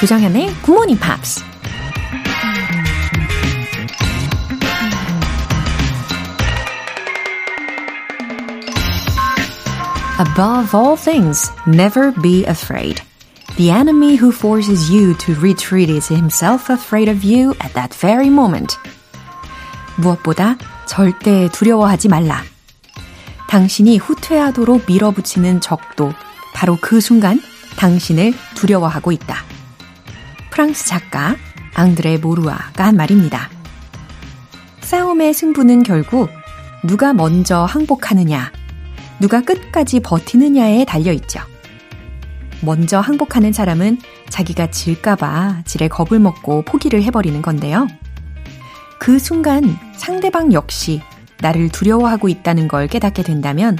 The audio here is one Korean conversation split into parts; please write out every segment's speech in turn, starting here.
조정현의 굿모닝 팝스. Above all things, never be afraid. The enemy who forces you to retreat is himself afraid of you at that very moment. 무엇보다 절대 두려워하지 말라. 당신이 후퇴하도록 밀어붙이는 적도 바로 그 순간 당신을 두려워하고 있다. 프랑스 작가 앙드레 모루아가 한 말입니다. 싸움의 승부는 결국 누가 먼저 항복하느냐, 누가 끝까지 버티느냐에 달려있죠. 먼저 항복하는 사람은 자기가 질까봐 지레 겁을 먹고 포기를 해버리는 건데요. 그 순간 상대방 역시 나를 두려워하고 있다는 걸 깨닫게 된다면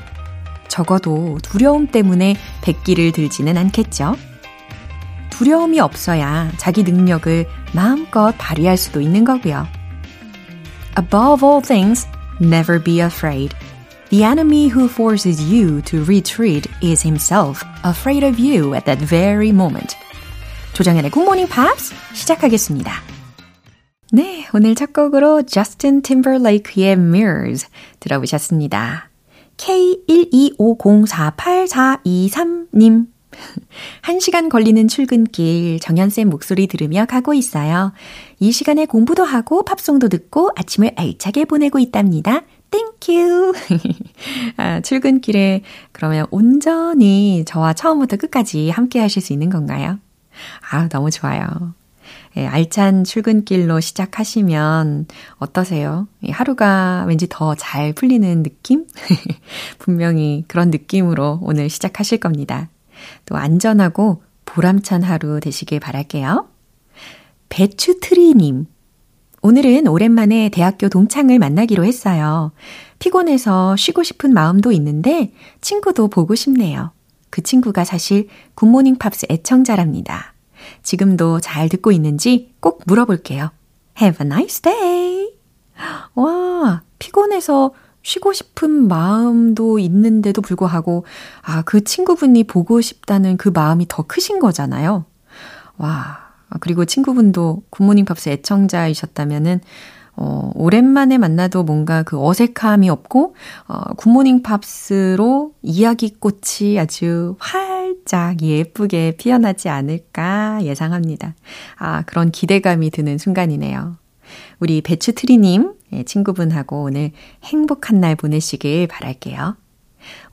적어도 두려움 때문에 백기를 들지는 않겠죠. 두려움이 없어야 자기 능력을 마음껏 발휘할 수도 있는 거고요. Above all things, never be afraid. The enemy who forces you to retreat is himself afraid of you at that very moment. 조정현의 굿모닝 팝스 시작하겠습니다. 네, 오늘 첫 곡으로 저스틴 팀버레이크의 Mirrors 들어보셨습니다. K125048423님 1시간 걸리는 출근길 정현쌤 목소리 들으며 가고 있어요. 이 시간에 공부도 하고 팝송도 듣고 아침을 알차게 보내고 있답니다. Thank you. 아, 출근길에 그러면 온전히 저와 처음부터 끝까지 함께 하실 수 있는 건가요? 아, 너무 좋아요. 예, 알찬 출근길로 시작하시면 어떠세요? 하루가 왠지 더 잘 풀리는 느낌? 분명히 그런 느낌으로 오늘 시작하실 겁니다. 또 안전하고 보람찬 하루 되시길 바랄게요. 배추트리님. 오늘은 오랜만에 대학교 동창을 만나기로 했어요. 피곤해서 쉬고 싶은 마음도 있는데 친구도 보고 싶네요. 그 친구가 사실 굿모닝 팝스 애청자랍니다. 지금도 잘 듣고 있는지 꼭 물어볼게요. Have a nice day. 와, 피곤해서 쉬고 싶은 마음도 있는데도 불구하고, 아, 그 친구분이 보고 싶다는 그 마음이 더 크신 거잖아요. 와, 그리고 친구분도 굿모닝 팝스 애청자이셨다면은, 어, 오랜만에 만나도 뭔가 그 어색함이 없고, 어, 굿모닝 팝스로 이야기꽃이 아주 활짝 예쁘게 피어나지 않을까 예상합니다. 아, 그런 기대감이 드는 순간이네요. 우리 배추트리님, 예, 친구분하고 오늘 행복한 날 보내시길 바랄게요.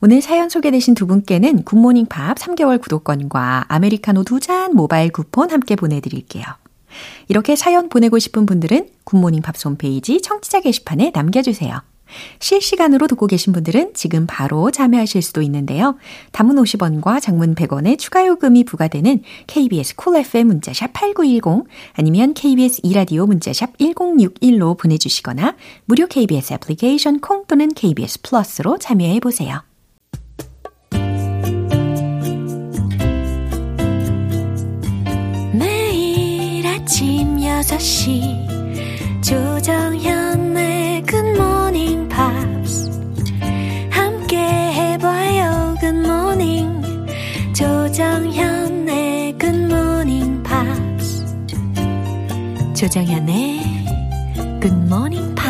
오늘 사연 소개되신 두 분께는 굿모닝 팝스 3개월 구독권과 아메리카노 두 잔 모바일 쿠폰 함께 보내드릴게요. 이렇게 사연 보내고 싶은 분들은 굿모닝 팝스 홈페이지 청취자 게시판에 남겨주세요. 실시간으로 듣고 계신 분들은 지금 바로 참여하실 수도 있는데요. 단문 50원과 장문 100원의 추가 요금이 부과되는 KBS Cool FM 문자샵 8910 아니면 KBS 이라디오 문자샵 1061로 보내주시거나 무료 KBS 애플리케이션 콩 또는 KBS 플러스로 참여해 보세요. 매일 아침 6시 조정현의 굿모닝 팝스 함께 해봐요 굿모닝 조정현의 굿모닝 팝스 조정현의 굿모닝 팝스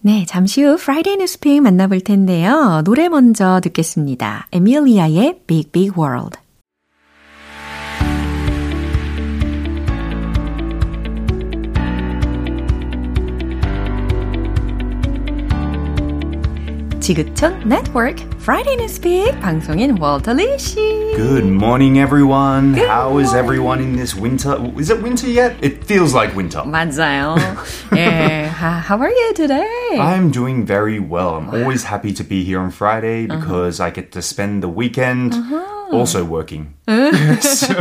네, 잠시 후 Friday News Pick 만나볼 텐데요. 노래 먼저 듣겠습니다. 에밀리아의 Big Big World 지구촌 네트워크 Friday Newspeak 방송인 월터 리 씨. Good morning, everyone. Good How morning. is everyone in this winter? Is it winter yet? It feels like winter. 맞아요. yeah. How are you today? I'm doing very well. I'm always happy to be here on Friday because uh-huh. I get to spend the weekend. Uh-huh. also working. so,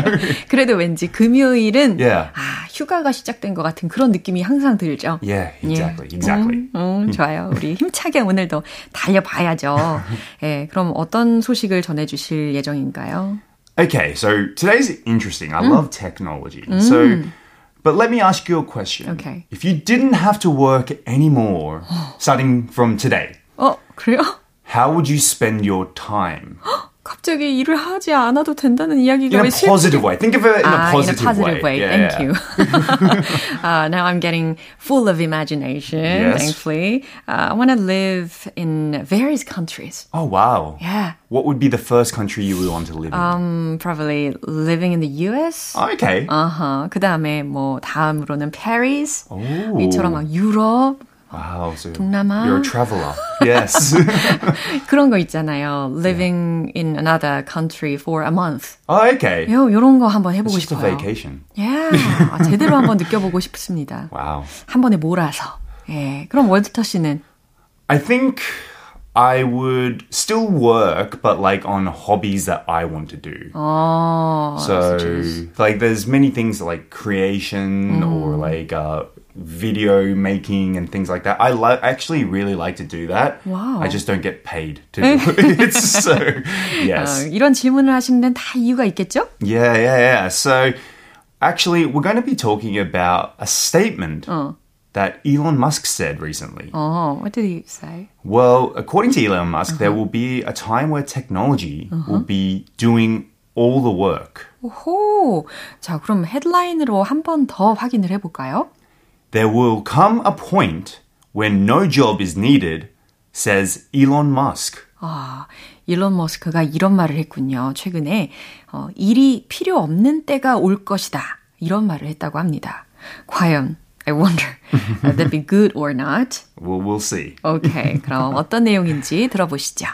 그래도 왠지 금요일은 yeah. 아, 휴가가 시작된 것 같은 그런 느낌이 항상 들죠. Yeah, exactly, yeah. exactly. 음, 음, 좋아요. 우리 힘차게 오늘도 달려봐야죠. 예, 그럼 어떤 소식을 전해주실 예정인가요? Okay, so today's interesting. I 음. love technology. 음. So, but let me ask you a question. Okay. If you didn't have to work anymore starting from today, 어, 그래요? How would you spend your time? 갑자기 일을 하지 않아도 된다는 이야기가 In 왜 a positive way. Think of it in a Ah, positive, in a positive way. Yeah, Thank yeah. you. uh, now I'm getting full of imagination, Yes. thankfully. Uh, I want to live in various countries. Oh, wow. Yeah. What would be the first country you would want to live in? Um, probably living in the US. Oh, okay. Uh-huh. 그 다음에 뭐 다음으로는 Paris. Ooh. 이처럼 막 유럽 Wow. So 동남아. You're a traveler. yes. 그런 거 있잖아요. Living in another country for a month. oh, okay. 요, 요런 거 한번 해보고 It's just a 싶어요. vacation. Yeah. 아, 제대로 한번 느껴보고 싶습니다. Wow. 한 번에 몰아서. 예. 그럼 월드터 씨는 I think I would still work, but like on hobbies that I want to do. 어, so, like, there's many things like creation or like uh, video making and things like that. I li- actually really like to do that. Wow. I just don't get paid to do it. so, yes. 어, 이런 질문을 하시는 데는 다 이유가 있겠죠? Yeah, yeah, yeah. So, actually, we're going to be talking about a statement that Elon Musk said recently. 어, what did he say? Well, according to Elon Musk, there will be a time where technology will be doing all the work. 오호. 자, 그럼 헤드라인으로 한 번 더 확인을 해볼까요? There will come a point when no job is needed, says Elon Musk. 아, 일론 머스크가 이런 말을 했군요. 최근에 어, 일이 필요 없는 때가 올 것이다. 이런 말을 했다고 합니다. 과연 I wonder uh, that be good or not? Well, we'll see. 오케이. 그럼 어떤 내용인지 들어보시죠.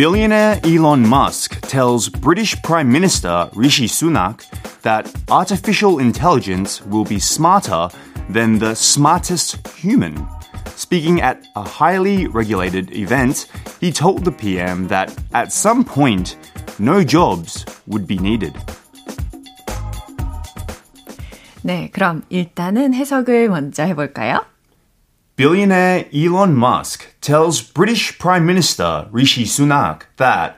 Billionaire Elon Musk tells British Prime Minister Rishi Sunak that artificial intelligence will be smarter than the smartest human. Speaking at a highly regulated event, he told the PM that at some point, no jobs would be needed. 네, 그럼 일단은 해석을 먼저 해볼까요? Billionaire Elon Musk tells British Prime Minister Rishi Sunak that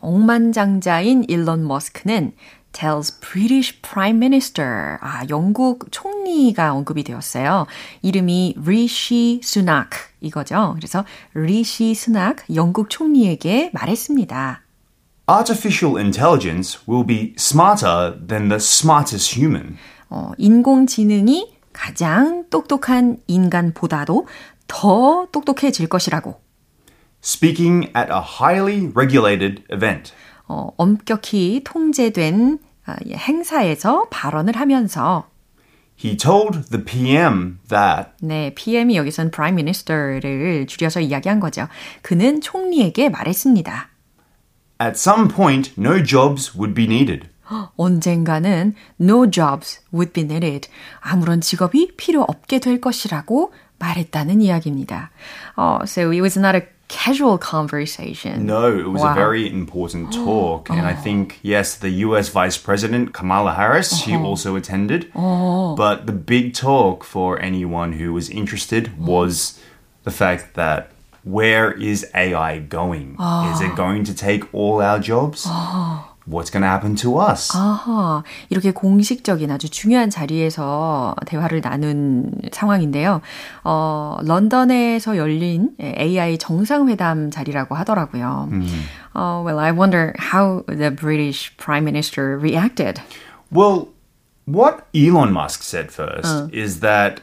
억만장자인 일론 머스크는 tells British Prime Minister, 아, 영국 총리가 언급이 되었어요. 이름이 리시 수낙 이거죠. 그래서 리시 수낙 영국 총리에게 말했습니다. artificial intelligence will be smarter than the smartest human. 어, 인공지능이 가장 똑똑한 인간보다도 더 똑똑해질 것이라고 Speaking at a highly regulated event. 어, 엄격히 통제된 아, 예, 행사에서 발언을 하면서 He told the PM that 네, PM이 여기선 Prime Minister를 줄여서 이야기한 거죠. 그는 총리에게 말했습니다. at some point no jobs would be needed. 언젠가는 no jobs would be needed. 아무런 직업이 필요 없게 될 것이라고 말했다는 이야기입니다. 어, so it was not a casual conversation. No, it was Wow. a very important talk. And I think, yes, the US Vice President, Kamala Harris, she also attended. But the big talk for anyone who was interested was the fact that where is AI going? Is it going to take all our jobs? What's going to happen to us? 아하, 이렇게 공식적인 아주 중요한 자리에서 대화를 나눈 상황인데요. 어, 런던에서 열린 AI 정상회담 자리라고 하더라고요. 어, well, I wonder how the British Prime Minister reacted. Well, what Elon Musk said first is that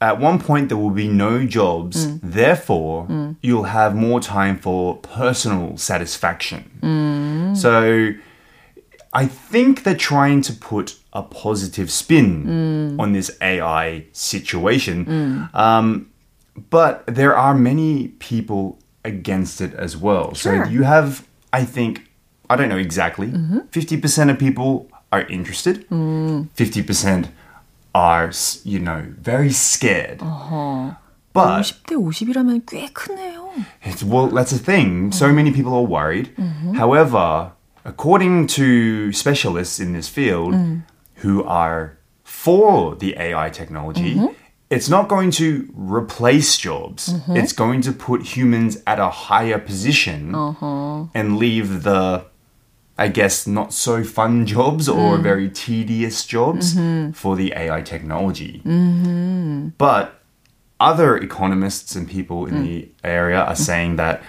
at one point there will be no jobs, therefore, you'll have more time for personal satisfaction. Mm. So I think they're trying to put a positive spin mm. on this AI situation. Mm. Um, but there are many people against it as well. Sure. So you have, I think, I don't know exactly, mm-hmm. 50% of people are interested, 50% are, you know, very scared. Uh-huh. But 50대 50이라면 꽤 크네요. it's, well, that's the thing. So many people are worried. However, according to specialists in this field who are for the AI technology, it's not going to replace jobs. It's going to put humans at a higher position and leave the, I guess, not so fun jobs or very tedious jobs for the AI technology. But other economists and people in the area are saying that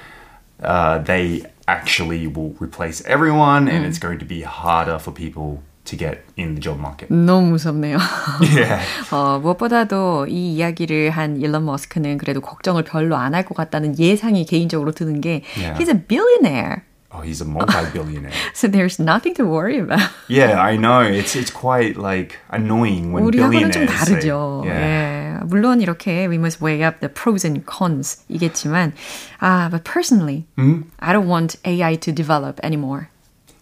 uh, they actually will replace everyone and it's going to be harder for people to get in the job market. 너무 무섭네요. Yeah. 어, 무엇보다도 이 이야기를 한 일론 머스크는 그래도 걱정을 별로 안 할 것 같다는 예상이 개인적으로 드는 게 Yeah. he's a billionaire. Oh, he's a multi-billionaire. So there's nothing to worry about. yeah, I know. It's it's quite like annoying when 우리하고는 좀 billionaires 다르죠. say, yeah. 예. 물론 이렇게 we must weigh up the pros and cons 이겠지만 아, but personally, I don't want AI to develop anymore.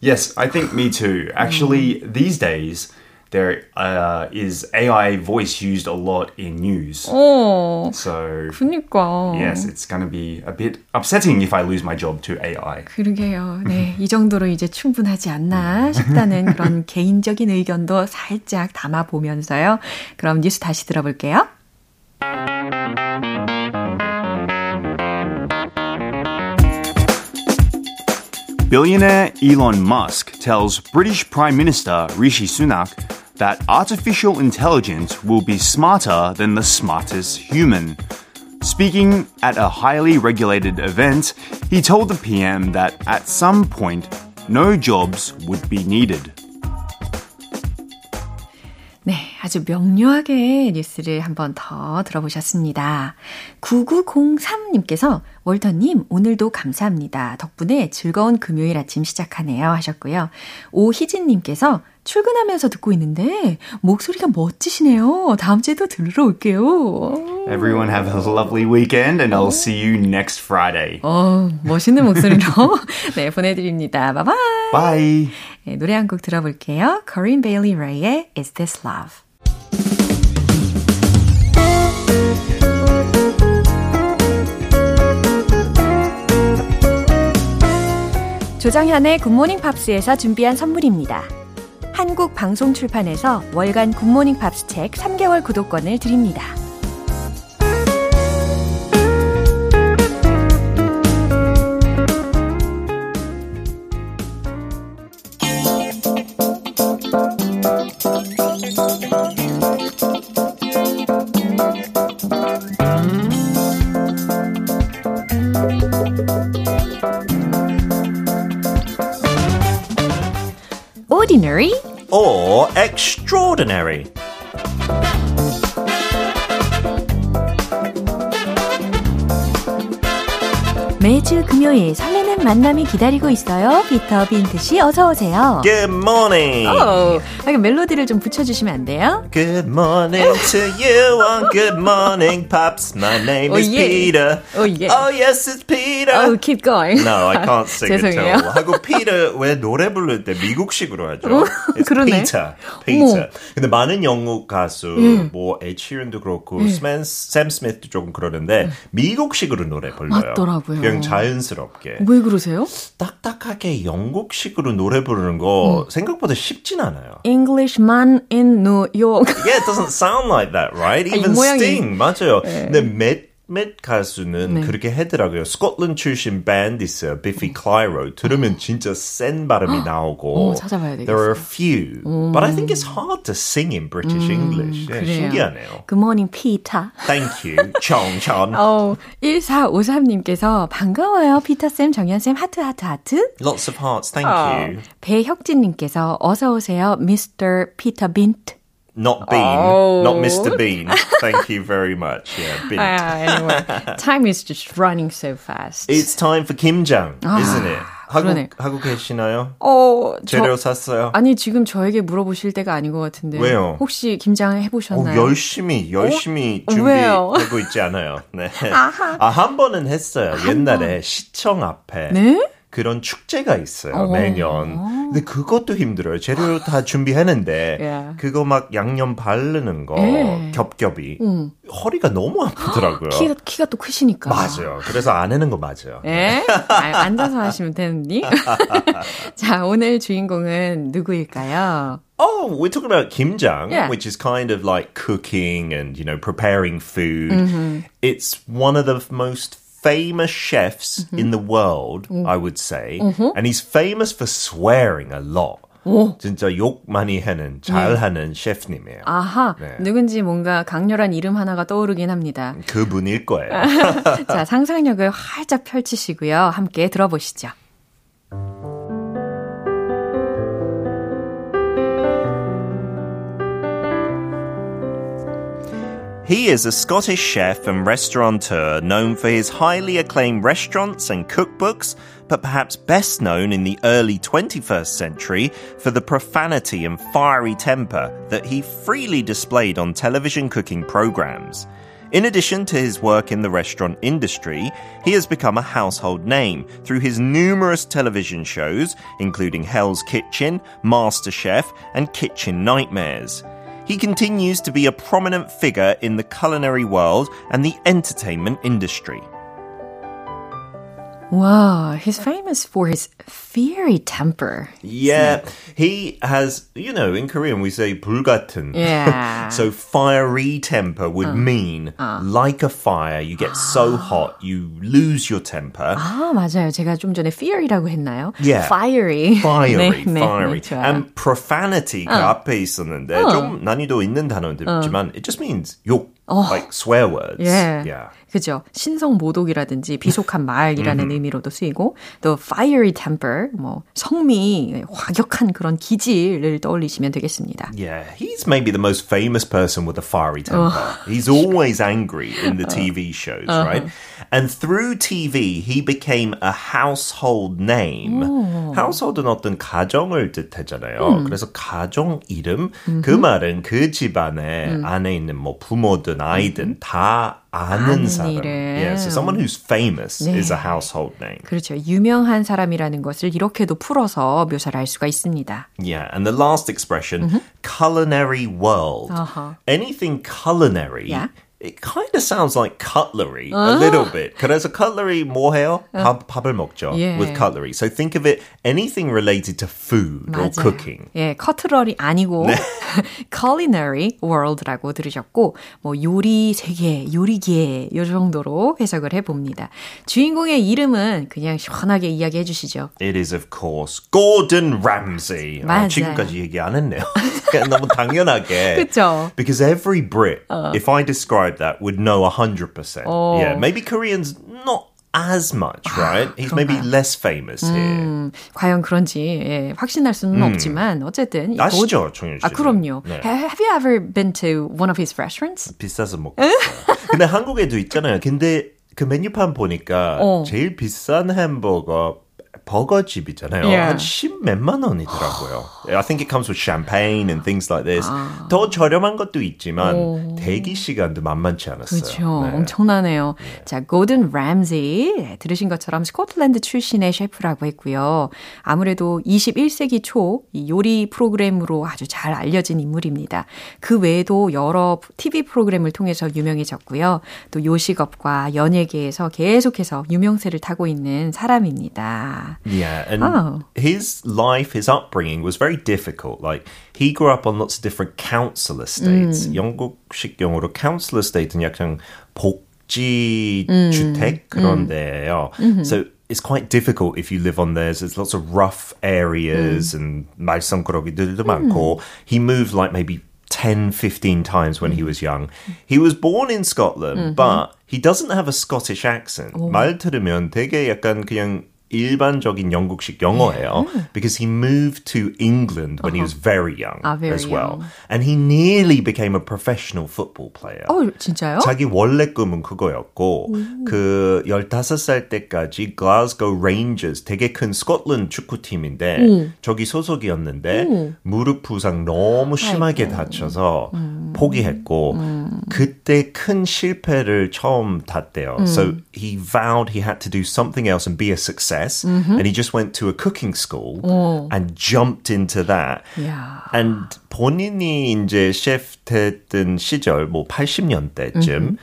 Yes, I think me too. Actually, these days there uh, is AI voice used a lot in news. 어, So 그니까. yes, it's to be a bit upsetting if I lose my job to AI. 그러게요. 네, 이 정도로 이제 충분하지 않나 싶다는 그런 개인적인 의견도 살짝 담아 보면서요. 그럼 뉴스 다시 들어볼게요. Billionaire Elon Musk tells British Prime Minister Rishi Sunak that artificial intelligence will be smarter than the smartest human. Speaking at a highly regulated event, he told the PM that at some point, no jobs would be needed. 네, 아주 명료하게 뉴스를 한번 더 들어보셨습니다. 9903님께서 월터님, 오늘도 감사합니다. 덕분에 즐거운 금요일 아침 시작하네요. 하셨고요. 오희진님께서 출근하면서 듣고 있는데 목소리가 멋지시네요. 다음 주에도 들으러 올게요. Everyone have a lovely weekend, and I'll see you next Friday. 어, 멋있는 목소리로 네, 보내드립니다. 바이바이. Bye. 네, 노래 한 곡 들어볼게요. Corinne Bailey Rae의 Is This Love? 조정현의 굿모닝 팝스에서 준비한 선물입니다. 한국 방송 출판에서 월간 굿모닝 팝스 책 3개월 구독권을 드립니다. Ordinary or extraordinary. 매주 금요일 설레 는 만남이 기다리고 있어요. 피터 빈트 씨 어서 오세요. Good morning. 오, 아, 멜로디를 좀 붙여주시면 안 돼요? Good morning to you on Good Morning Pops. My name Oh, is yeah. Peter. Oh, yeah. Oh, yes, it's Peter. Oh, keep going. No, I can't sing it 죄송해요. all. 하고 Peter 왜 노래 부를 때 미국식으로 하죠? It's 그러네. Peter. Peter. 근데 많은 영국 가수 뭐 에드 시런도 그렇고 샘, 샘 스미스도 조금 그러는데 미국식으로 노래 불러요. 맞더라고요. 그냥 자연스럽게. 왜 그러세요? 딱딱하게 영국식으로 노래 부르는 거 생각보다 쉽진 않아요. Englishman in New York. Yeah, it doesn't sound like that, right? 이 Even 모양이- Sting, 맞아요. 근데 맷, 맷 가수는 네. 그렇게 하더라고요. 스코틀랜드 출신 밴드 있어요. 비피 클라이로. 들으면 진짜 센 발음이 나오고. 어, 찾아봐야 There are a 되겠어요. few. But I think it's hard to sing in British English. 네, 그래요. 신기하네요. Good morning, Peter. Thank you, 청천. 어, 1453님께서 반가워요. 피터쌤, 정연쌤, 하트, 하트, 하트. Lots of hearts, thank 어, you. 배혁진님께서 어서오세요. Mr. Peter Bint. Not Bean, Oh. not Mr. Bean. Thank you very much. Yeah, Bint. 아, anyway, time is just running so fast. It's time for 김장, isn't it? 그러네. 하고, 하고 계시나요? 어, 저, 재료 샀어요? 아니, 지금 저에게 물어보실 때가 아닌 것 같은데. 왜요? 혹시 김장 어, 해보셨나요? 열심히 열심히 어? 준비하고 있지 않아요. 네. 아, 한 번은 했어요. 옛날에 시청 앞에 네? 그런 축제가 있어요. 어. 매년. 근데 그것도 힘들어요. 재료 다 준비했는데 예. 그거 막 양념 바르는 거 예. 겹겹이 허리가 너무 아프더라고요. 키가, 키가 또 크시니까. 맞아요. 그래서 안 하는 거 맞아요. 예? 아, 앉아서 하시면 되는데. 자, 오늘 주인공은 누구일까요? Oh, we're talking about kimjang, Yeah. which is kind of like cooking and, you know, preparing food. Mm-hmm. It's one of the most famous chefs Mm-hmm. in the world, I would say. And he's famous for swearing a lot. 오. 진짜 욕 많이 하는 잘하는 셰프님이에요. 아하, 네. 누군지 뭔가 강렬한 이름 하나가 떠오르긴 합니다. 그분일 거예요. 자, 상상력을 활짝 펼치시고요. 함께 들어보시죠. He is a Scottish chef and restaurateur known for his highly acclaimed restaurants and cookbooks, but perhaps best known in the early 21st century for the profanity and fiery temper that he freely displayed on television cooking programs. In addition to his work in the restaurant industry, he has become a household name through his numerous television shows, including Hell's Kitchen, MasterChef, and Kitchen Nightmares. He continues to be a prominent figure in the culinary world and the entertainment industry. Wow, he's famous for his fiery temper. Yeah, he has, you know, in Korean we say 불같은. Yeah. so fiery temper would mean like a fire, you get so hot, you lose your temper. 아, 맞아요. 제가 좀 전에 fiery라고 했나요? Yeah. Fiery. Fiery, 네, 네, fiery. 네, 좋아요. and profanity 그 앞에 있었는데 좀 난이도 있는 단어들이지만 it just means 욕, like swear words. 예. Yeah. 그죠. 신성 모독이라든지 비속한 말이라는 의미로도 쓰이고 또 fiery temper, 뭐 성미, 화격한 그런 기질을 떠올리시면 되겠습니다. Yeah, he's maybe the most famous person with a fiery temper. He's always angry in the TV shows, right? And through TV, he became a household name. household은 어떤 가정을 뜻하잖아요. 그래서 가정 이름 그 말은 그 집안에 안에 있는 뭐 부모든 아이든 다 아는 아는 사람. 이름. Yeah, so someone who's famous 네. is a household name. 그렇죠. 유명한 사람이라는 것을 이렇게도 풀어서 묘사를 할 수가 있습니다. Yeah, and the last expression, culinary world. Uh-huh. Anything culinary, Yeah. it kind of sounds like cutlery a little bit. 그래서 cutlery 뭐 해요? 밥, 밥을 먹죠 Yeah. with cutlery. So think of it, anything related to food or 맞아요. cooking. 예, 커트러리 아니고 culinary world라고 들으셨고 뭐 요리 세계, 요리계 요 정도로 해석을 해봅니다. 주인공의 이름은 그냥 시원하게 이야기해 주시죠. It is of course Gordon Ramsay. 아, 맞아요. 지금까지 얘기 안 했네요. 그냥 너무 당연하게. 그쵸? Because every Brit, if I describe that, would know 100%. Yeah, maybe Koreans not as much, right? He's maybe less famous here. 과연 그런지 예, 확신할 수는 없지만 어쨌든 이 아시죠, 고- 정윤 씨? 아 그럼요. 네. Have you ever been to one of his restaurants? 비싸서 먹고 있어요. 근데 한국에도 있잖아요. 근데 그 메뉴판 보니까 어. 제일 비싼 햄버거 버거집이잖아요. Yeah. 한 10 몇만 원이더라고요. I think it comes with champagne and things like this. 더 저렴한 것도 있지만 대기 시간도 만만치 않았어요. 그렇죠. 네. 엄청나네요. 자, 고든 램지 네, 들으신 것처럼 스코틀랜드 출신의 셰프라고 했고요. 아무래도 21세기 초이 요리 프로그램으로 아주 잘 알려진 인물입니다. 그 외에도 여러 TV 프로그램을 통해서 유명해졌고요. 또 요식업과 연예계에서 계속해서 유명세를 타고 있는 사람입니다. Yeah, and Oh. his life, his upbringing was very difficult. Like he grew up on lots of different council estates. 영국식 용어로 council estate는 약간 복지 주택 그런 데예요. So it's quite difficult if you live on there. There's lots of rough areas and 말썽꾸러기들도 많고. He moved like maybe 10, 15 times when he was young. He was born in Scotland, but he doesn't have a Scottish accent. 말 들으면 되게 약간 그냥 일반적인 영국식 영어예요. Because he moved to England when he was very young Ah, very as well. young. And he nearly became a professional football player. 어, 진짜요? 자기 원래 꿈은 그거였고 그 15살 때까지 글라스고 레인저스 되게 큰 스코틀랜드 축구팀인데 저기 소속이었는데 무릎 부상 너무 심하게 다쳐서 포기했고 그때 큰 실패를 처음 탔대요. So he vowed he had to do something else and be a success and he just went to a cooking school and jumped into that. 이야. And 본인이 이제 셰프 됐던 시절 뭐 80년대쯤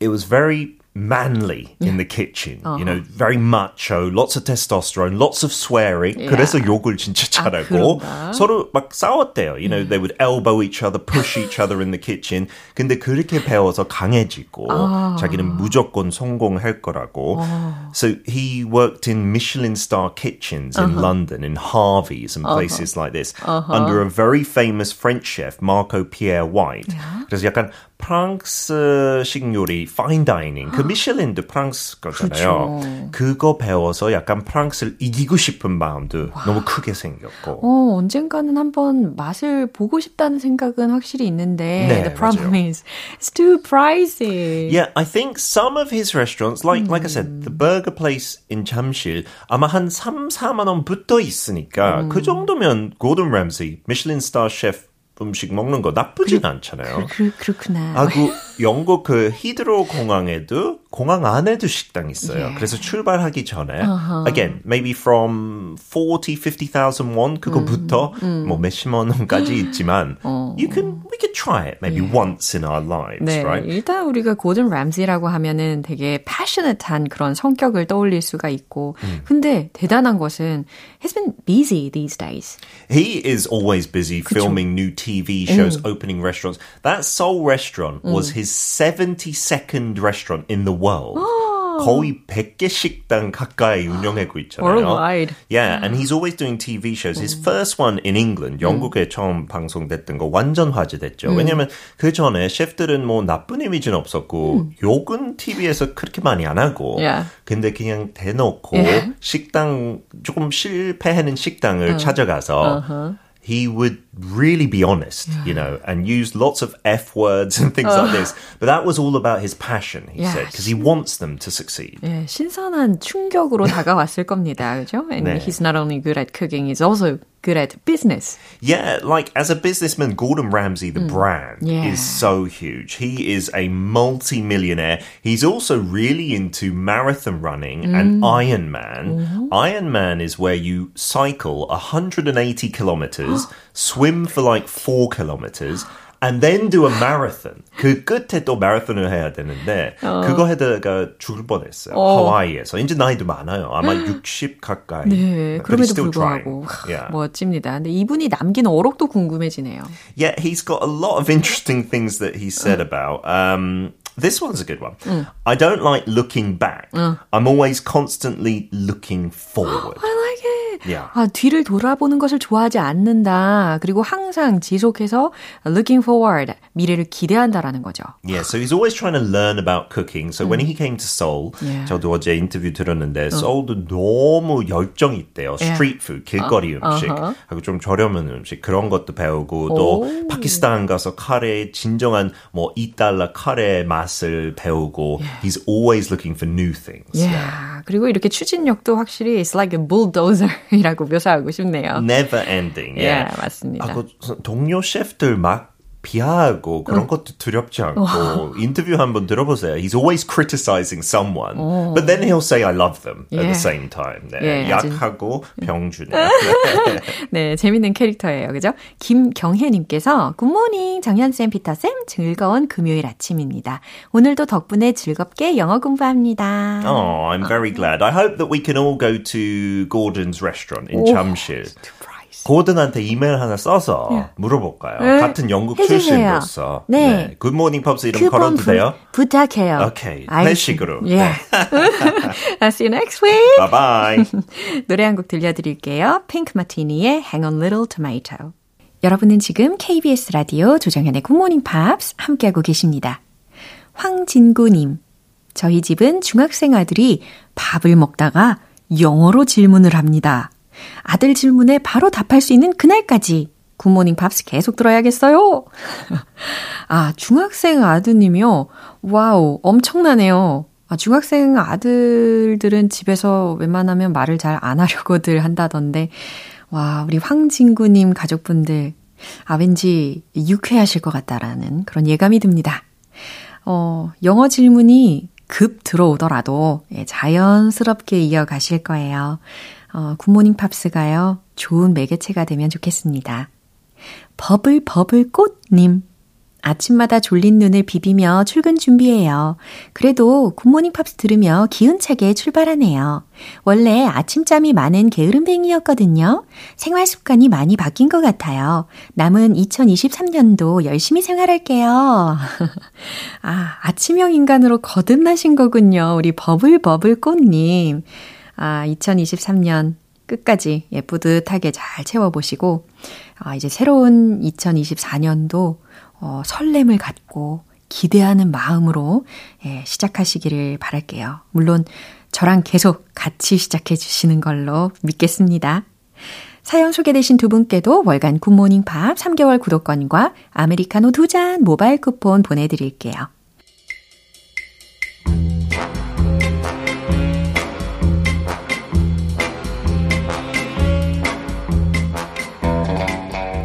it was very manly in the kitchen. Uh-huh. You know, very macho, lots of testosterone, lots of swearing. Yeah. 그래서 욕을 진짜 잘하고 아, 서로 막 싸웠대요. You know, they would elbow each other, push each other in the kitchen. 근데 그렇게 배워서 강해지고 아. 자기는 무조건 성공할 거라고. 아. So he worked in Michelin star kitchens in uh-huh. London, in Harvey's and places uh-huh. like this, uh-huh. under a very famous French chef, Marco Pierre White. Yeah. 그래서 약간 프랑스식 요리, 파인 다이닝, 그 미슐린도 프랑스 거잖아요. 그렇죠. 그거 배워서 약간 프랑스를 이기고 싶은 마음도 와. 너무 크게 생겼고. 어, 언젠가는 한번 맛을 보고 싶다는 생각은 확실히 있는데 네, the problem 맞아요. is it's too pricey. Yeah, I think some of his restaurants, like 음. like I said, the burger place in 잠실 아마 한 3, 4만 원부터 있으니까 음. 그 정도면 고든 램시, 미슐린 스타 셰프 음식 먹는 거 나쁘진 그, 않잖아요. 그, 그, 그렇구나. 아, 그 영국 그 히드로 공항에도 공항 안에도 식당 있어요. Yeah. 그래서 출발하기 전에 uh-huh. again maybe from 40, 50,000 won 그거부터 음, 음. 뭐 몇십만 원까지 있지만 어. you can we could try it maybe yeah. once in our lives, 네, right? 일단 우리가 고든 램지라고 하면은 되게 passionate한 그런 성격을 떠올릴 수가 있고 음. 근데 대단한 것은 he's been busy these days. He is always busy 그쵸? filming new TV shows, 음. opening restaurants. That Seoul restaurant was his 72nd restaurant in the world. 거의 100개 식당 가까이 운영하고 있잖아요. Worldwide. Yeah, and he's always doing TV shows. His first one in England, 영국에 처음 방송됐던 거 완전 화제됐죠. 왜냐면 그 전에 셰프들은 뭐 나쁜 이미지는 없었고 욕은 TV에서 그렇게 많이 안 하고 yeah. 근데 그냥 대놓고. 식당 조금 실패하는 식당을 찾아가서 uh-huh. he would really be honest, yeah. you know, and use lots of F words and things like this. But that was all about his passion, he yeah. said, because he wants them to succeed. 예, 신선한 충격으로 다가왔을 겁니다. 그죠? And 네. he's not only good at cooking, he's also good at business. Yeah, like as a businessman, Gordon Ramsay, the mm. brand, yeah. is so huge. He is a multi-millionaire. He's also really into marathon running mm. and Ironman. Mm-hmm. Ironman is where you cycle 180 kilometers, swim for like four kilometers, and then do a marathon. 그 끝에 또 마라톤을 해야 되는데 어. 그거 하다가 죽을 뻔했어요. 어. 하와이에서. 이제 나이도 많아요. 아마 60 가까이. 네, 그럼에도 불구하고 yeah. 멋집니다. 근데 이분이 남긴 어록도 궁금해지네요. Yeah, he's got a lot of interesting things that he said about. Um, This one's a good one. Mm. I don't like looking back. Mm. I'm always constantly looking forward. I like it. Yeah. 아, 뒤를 돌아보는 것을 좋아하지 않는다. 그리고 항상 지속해서 looking forward, 미래를 기대한다라는 거죠. Yeah, so he's always trying to learn about cooking. So 음. when he came to Seoul, yeah. 저도 어제 인터뷰 들었는데 어. 서울도 너무 열정이 있대요. 스트리트 푸드, 길거리 어. 음식, uh-huh. 하고 좀 저렴한 음식 그런 것도 배우고 오. 또 파키스탄 가서 카레 진정한 뭐 2달러 카레 맛을 배우고 yeah. he's always looking for new things. Yeah. yeah. 그리고 이렇게 추진력도 확실히 it's like a bulldozer 이라고 묘사하고 싶네요. Never ending. Yeah, yeah 맞습니다. 아, 그 동료 셰프들 막 비하하고 그런 것도 두렵지 않고 인터뷰 한번 들어보세요. He's always criticizing someone, 오. but then he'll say I love them 예. at the same time. 네, 예, 약하고 아주... 병주네. 네, 재밌는 캐릭터예요. 그죠? 김경혜님께서 굿모닝 정현 쌤, 피터 쌤 즐거운 금요일 아침입니다. 오늘도 덕분에 즐겁게 영어 공부합니다. Oh, I'm very glad. I hope that we can all go to Gordon's restaurant in 잠실. 고든한테 이메일 하나 써서 네. 물어볼까요? 네. 같은 영국 해주세요. 출신으로서. 네. 네. 굿모닝 팝스 이름 걸어도 부, 돼요? 부탁해요. 오케이. 회식으로. Yeah. I'll see you next week. Bye bye. 노래 한 곡 들려드릴게요. 핑크 마티니의 Hang on Little Tomato. 여러분은 지금 KBS 라디오 조정현의 굿모닝 팝스 함께하고 계십니다. 황진구님. 저희 집은 중학생 아들이 밥을 먹다가 영어로 질문을 합니다. 아들 질문에 바로 답할 수 있는 그날까지 굿모닝 팝스 계속 들어야겠어요. 아, 중학생 아드님이요? wow, 엄청나네요. 아, 중학생 아들들은 집에서 웬만하면 말을 잘 안 하려고들 한다던데, 와, 우리 황진구님 가족분들, 아, 왠지 유쾌하실 것 같다라는 그런 예감이 듭니다. 어, 영어 질문이 급 들어오더라도 예, 자연스럽게 이어가실 거예요. 어, 굿모닝 팝스가요, 좋은 매개체가 되면 좋겠습니다. 버블 버블 꽃님. 아침마다 졸린 눈을 비비며 출근 준비해요. 그래도 굿모닝 팝스 들으며 기운차게 출발하네요. 원래 아침잠이 많은 게으름뱅이였거든요. 생활 습관이 많이 바뀐 것 같아요. 남은 2023년도 열심히 생활할게요. 아, 아침형 인간으로 거듭나신 거군요. 우리 버블버블 꽃님. 아, 2023년 끝까지 예, 뿌듯하게 잘 채워보시고, 아, 이제 새로운 2024년도 어, 설렘을 갖고 기대하는 마음으로 예, 시작하시기를 바랄게요. 물론 저랑 계속 같이 시작해 주시는 걸로 믿겠습니다. 사연 소개되신 두 분께도 월간 굿모닝 팝 3개월 구독권과 아메리카노 두 잔 모바일 쿠폰 보내드릴게요.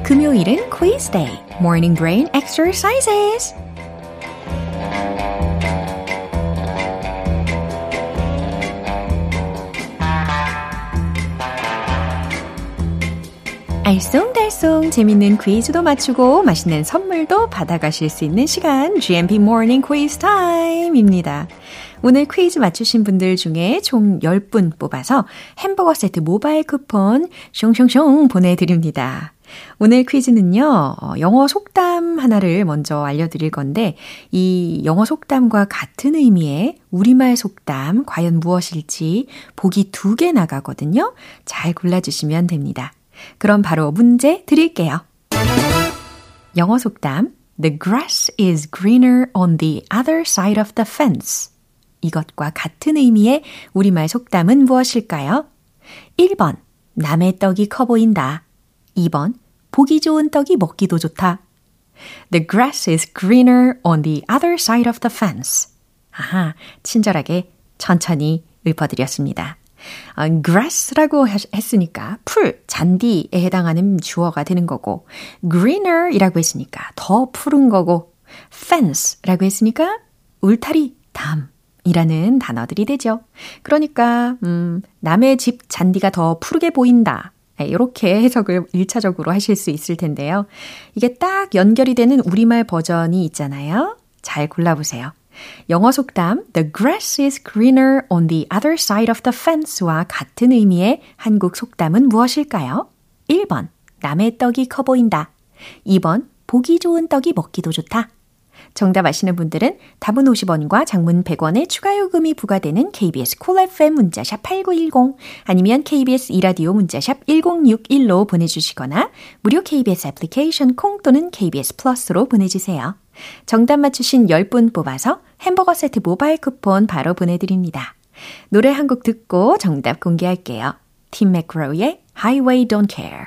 금요일은 quiz day, morning brain exercises. 알쏭달쏭 재밌는 퀴즈도 맞추고 맛있는 선물도 받아가실 수 있는 시간 GMP Morning Quiz Time입니다. 오늘 퀴즈 맞추신 분들 중에 총 10분 뽑아서 햄버거 세트 모바일 쿠폰 숑숑숑 보내드립니다. 오늘 퀴즈는요, 어, 영어 속담 하나를 먼저 알려드릴 건데, 이 영어 속담과 같은 의미의 우리말 속담 과연 무엇일지 보기 두 개 나가거든요. 잘 골라주시면 됩니다. 그럼 바로 문제 드릴게요. 영어 속담 The grass is greener on the other side of the fence. 이것과 같은 의미의 우리말 속담은 무엇일까요? 1번 남의 떡이 커 보인다. 2번 보기 좋은 떡이 먹기도 좋다. The grass is greener on the other side of the fence. 아하, 친절하게 천천히 읊어드렸습니다. 어, grass라고 했으니까 풀, 잔디에 해당하는 주어가 되는 거고 greener이라고 했으니까 더 푸른 거고 fence라고 했으니까 울타리, 담이라는 단어들이 되죠. 그러니까 음, 남의 집 잔디가 더 푸르게 보인다. 이렇게 해석을 1차적으로 하실 수 있을 텐데요. 이게 딱 연결이 되는 우리말 버전이 있잖아요. 잘 골라보세요. 영어 속담 The grass is greener on the other side of the fence와 같은 의미의 한국 속담은 무엇일까요? 1번 남의 떡이 커 보인다. 2번 보기 좋은 떡이 먹기도 좋다. 정답 아시는 분들은 답은 50원과 장문 100원의 추가 요금이 부과되는 KBS 콜 cool FM 문자샵 8910 아니면 KBS 이라디오 문자샵 1061로 보내주시거나 무료 KBS 애플리케이션 콩 또는 KBS 플러스로 보내주세요. 정답 맞추신 10분 뽑아서 햄버거 세트 모바일 쿠폰 바로 보내드립니다. 노래 한 곡 듣고 정답 공개할게요. 팀 맥그로우의 Highway Don't Care.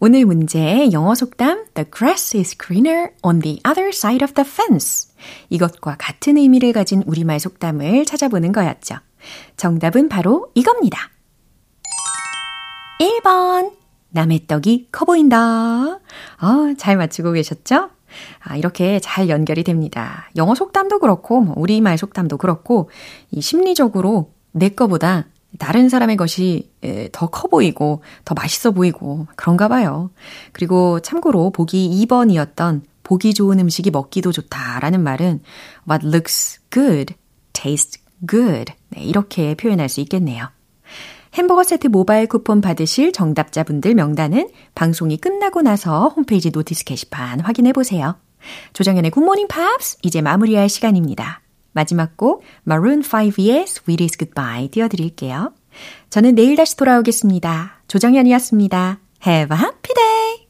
오늘 문제 영어 속담 The grass is greener on the other side of the fence. 이것과 같은 의미를 가진 우리말 속담을 찾아보는 거였죠. 정답은 바로 이겁니다. 1번. 남의 떡이 커 보인다. 아, 잘 맞추고 계셨죠? 아, 이렇게 잘 연결이 됩니다. 영어 속담도 그렇고, 뭐 우리말 속담도 그렇고, 이 심리적으로 내 거보다 다른 사람의 것이 더 커 보이고 더 맛있어 보이고 그런가 봐요. 그리고 참고로 보기 2번이었던 보기 좋은 음식이 먹기도 좋다라는 말은 what looks good, tastes good. 네, 이렇게 표현할 수 있겠네요. 햄버거 세트 모바일 쿠폰 받으실 정답자분들 명단은 방송이 끝나고 나서 홈페이지 notice 게시판 확인해 보세요. 조정현의 굿모닝 팝스 이제 마무리할 시간입니다. 마지막 곡 Maroon 5의 Sweetest Goodbye 띄워드릴게요. 저는 내일 다시 돌아오겠습니다. 조정현이었습니다. Have a happy day!